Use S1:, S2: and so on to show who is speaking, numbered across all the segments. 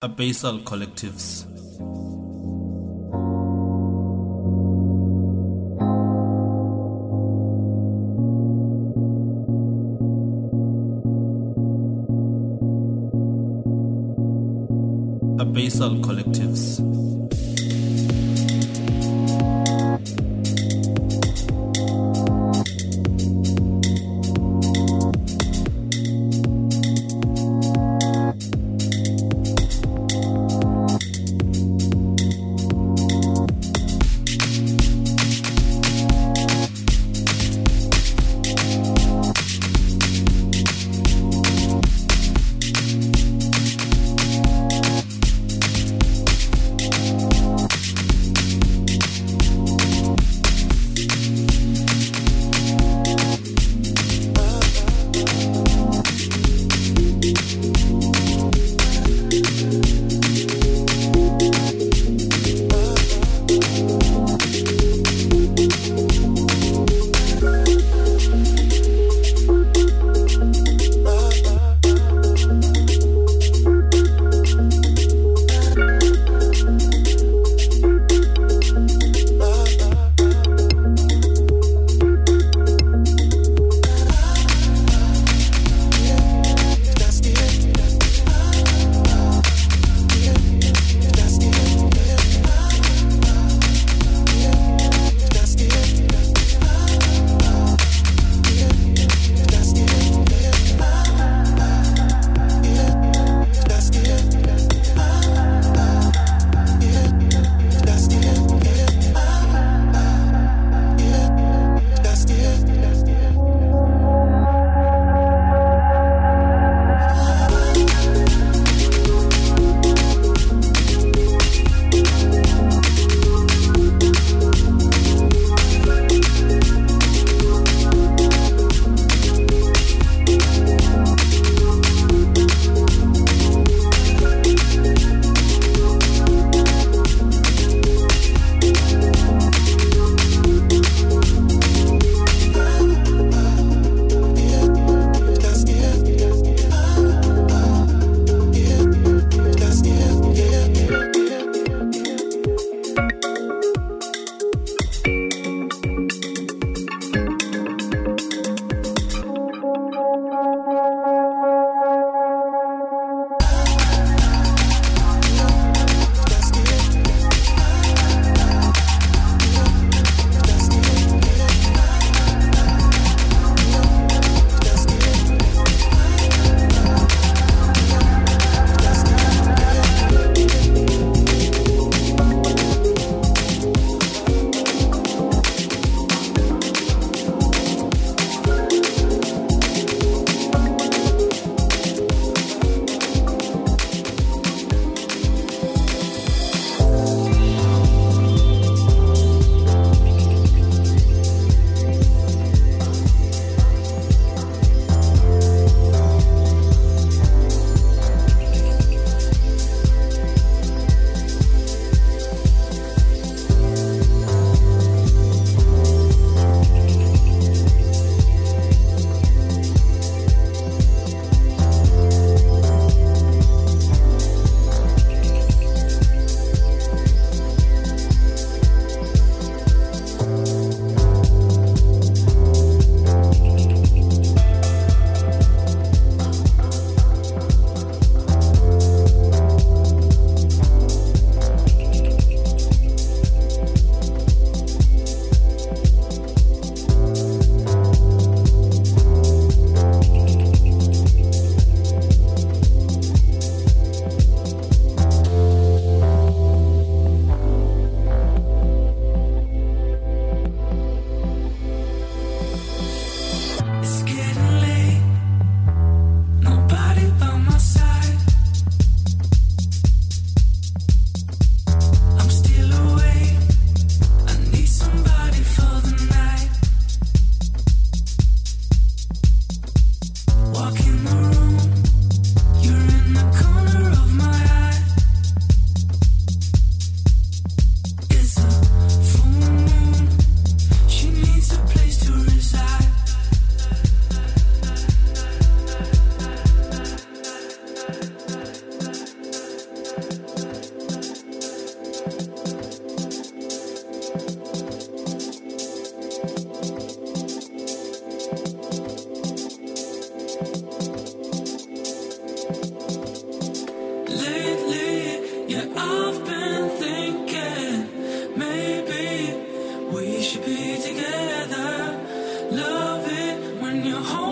S1: Abyssal Collectives. Abyssal Collectives.
S2: It when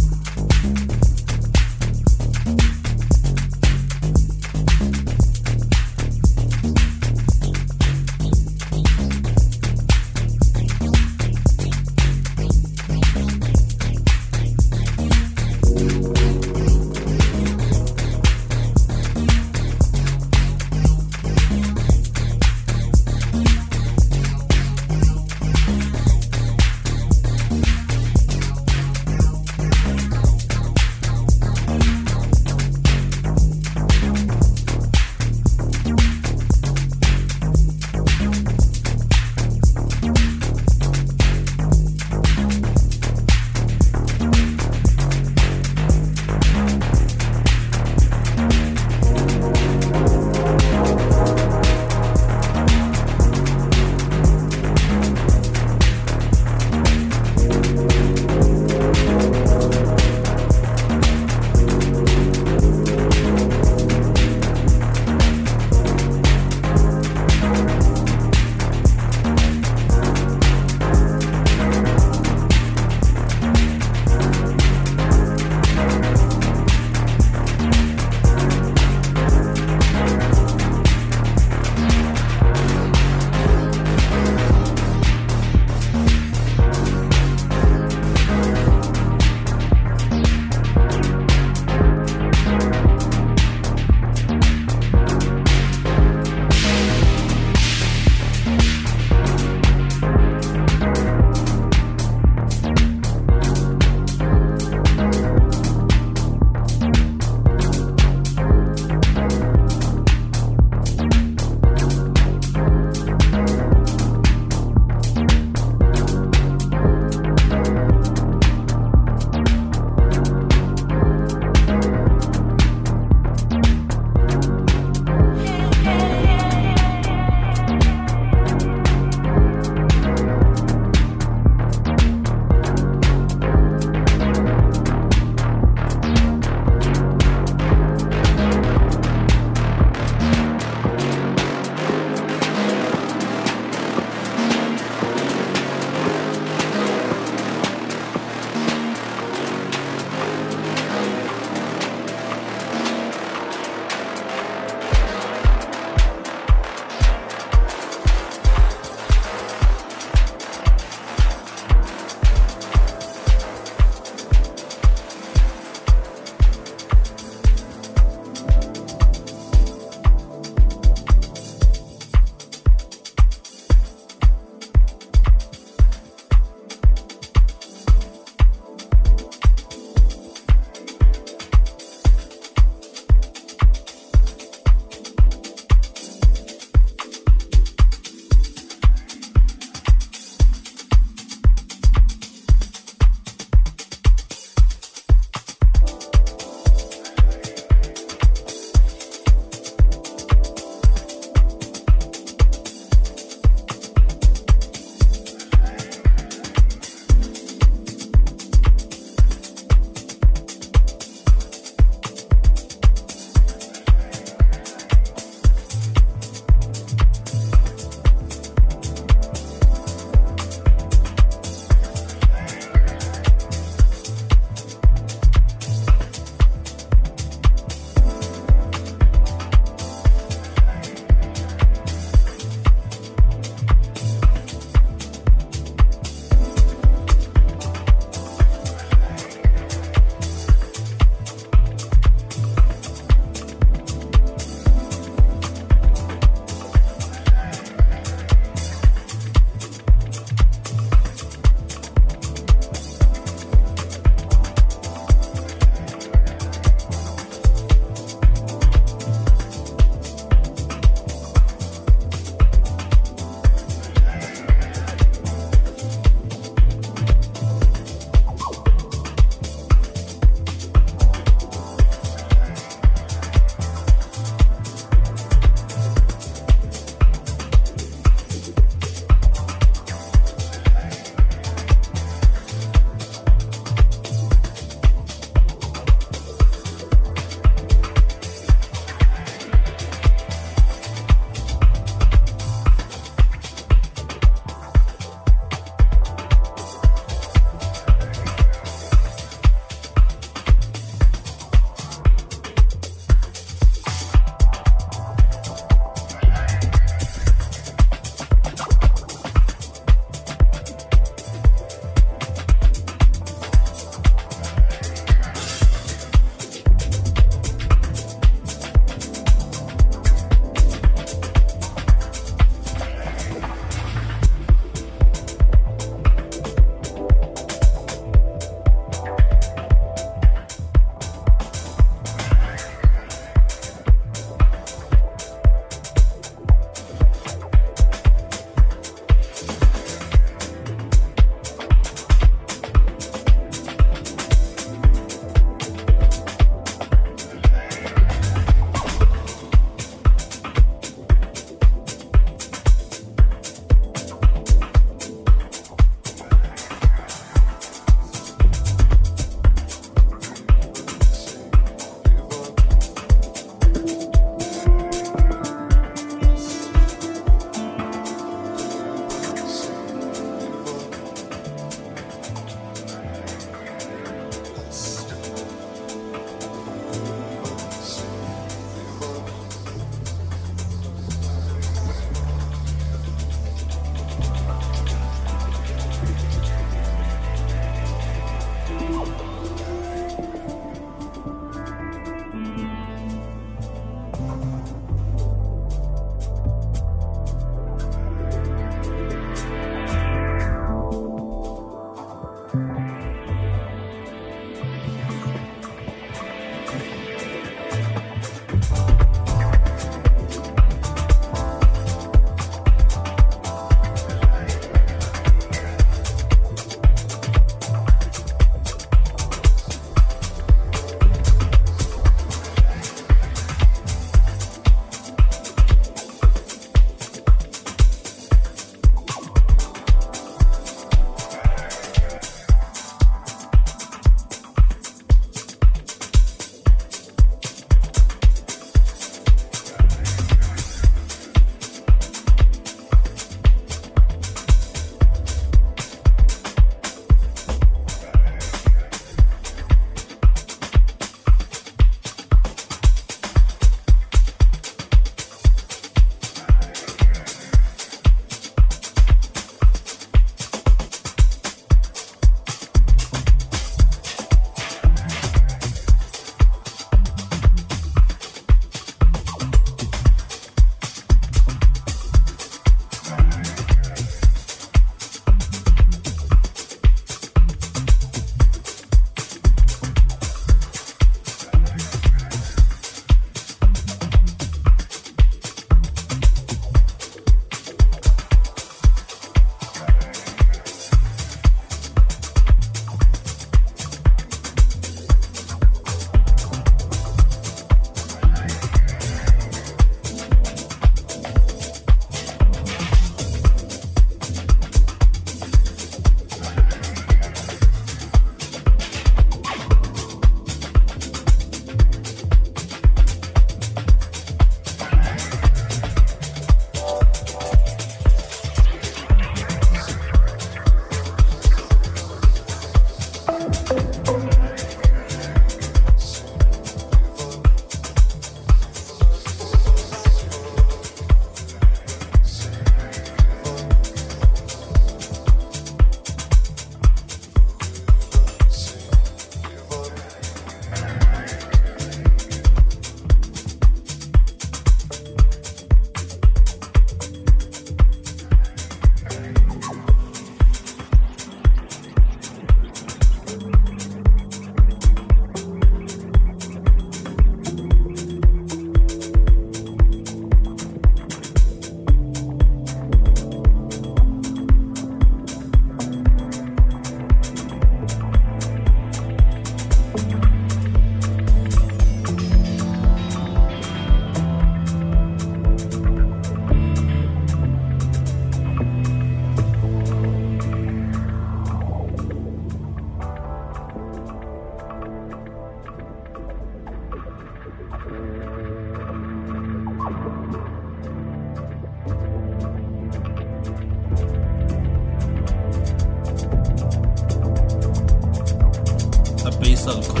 S1: 上空。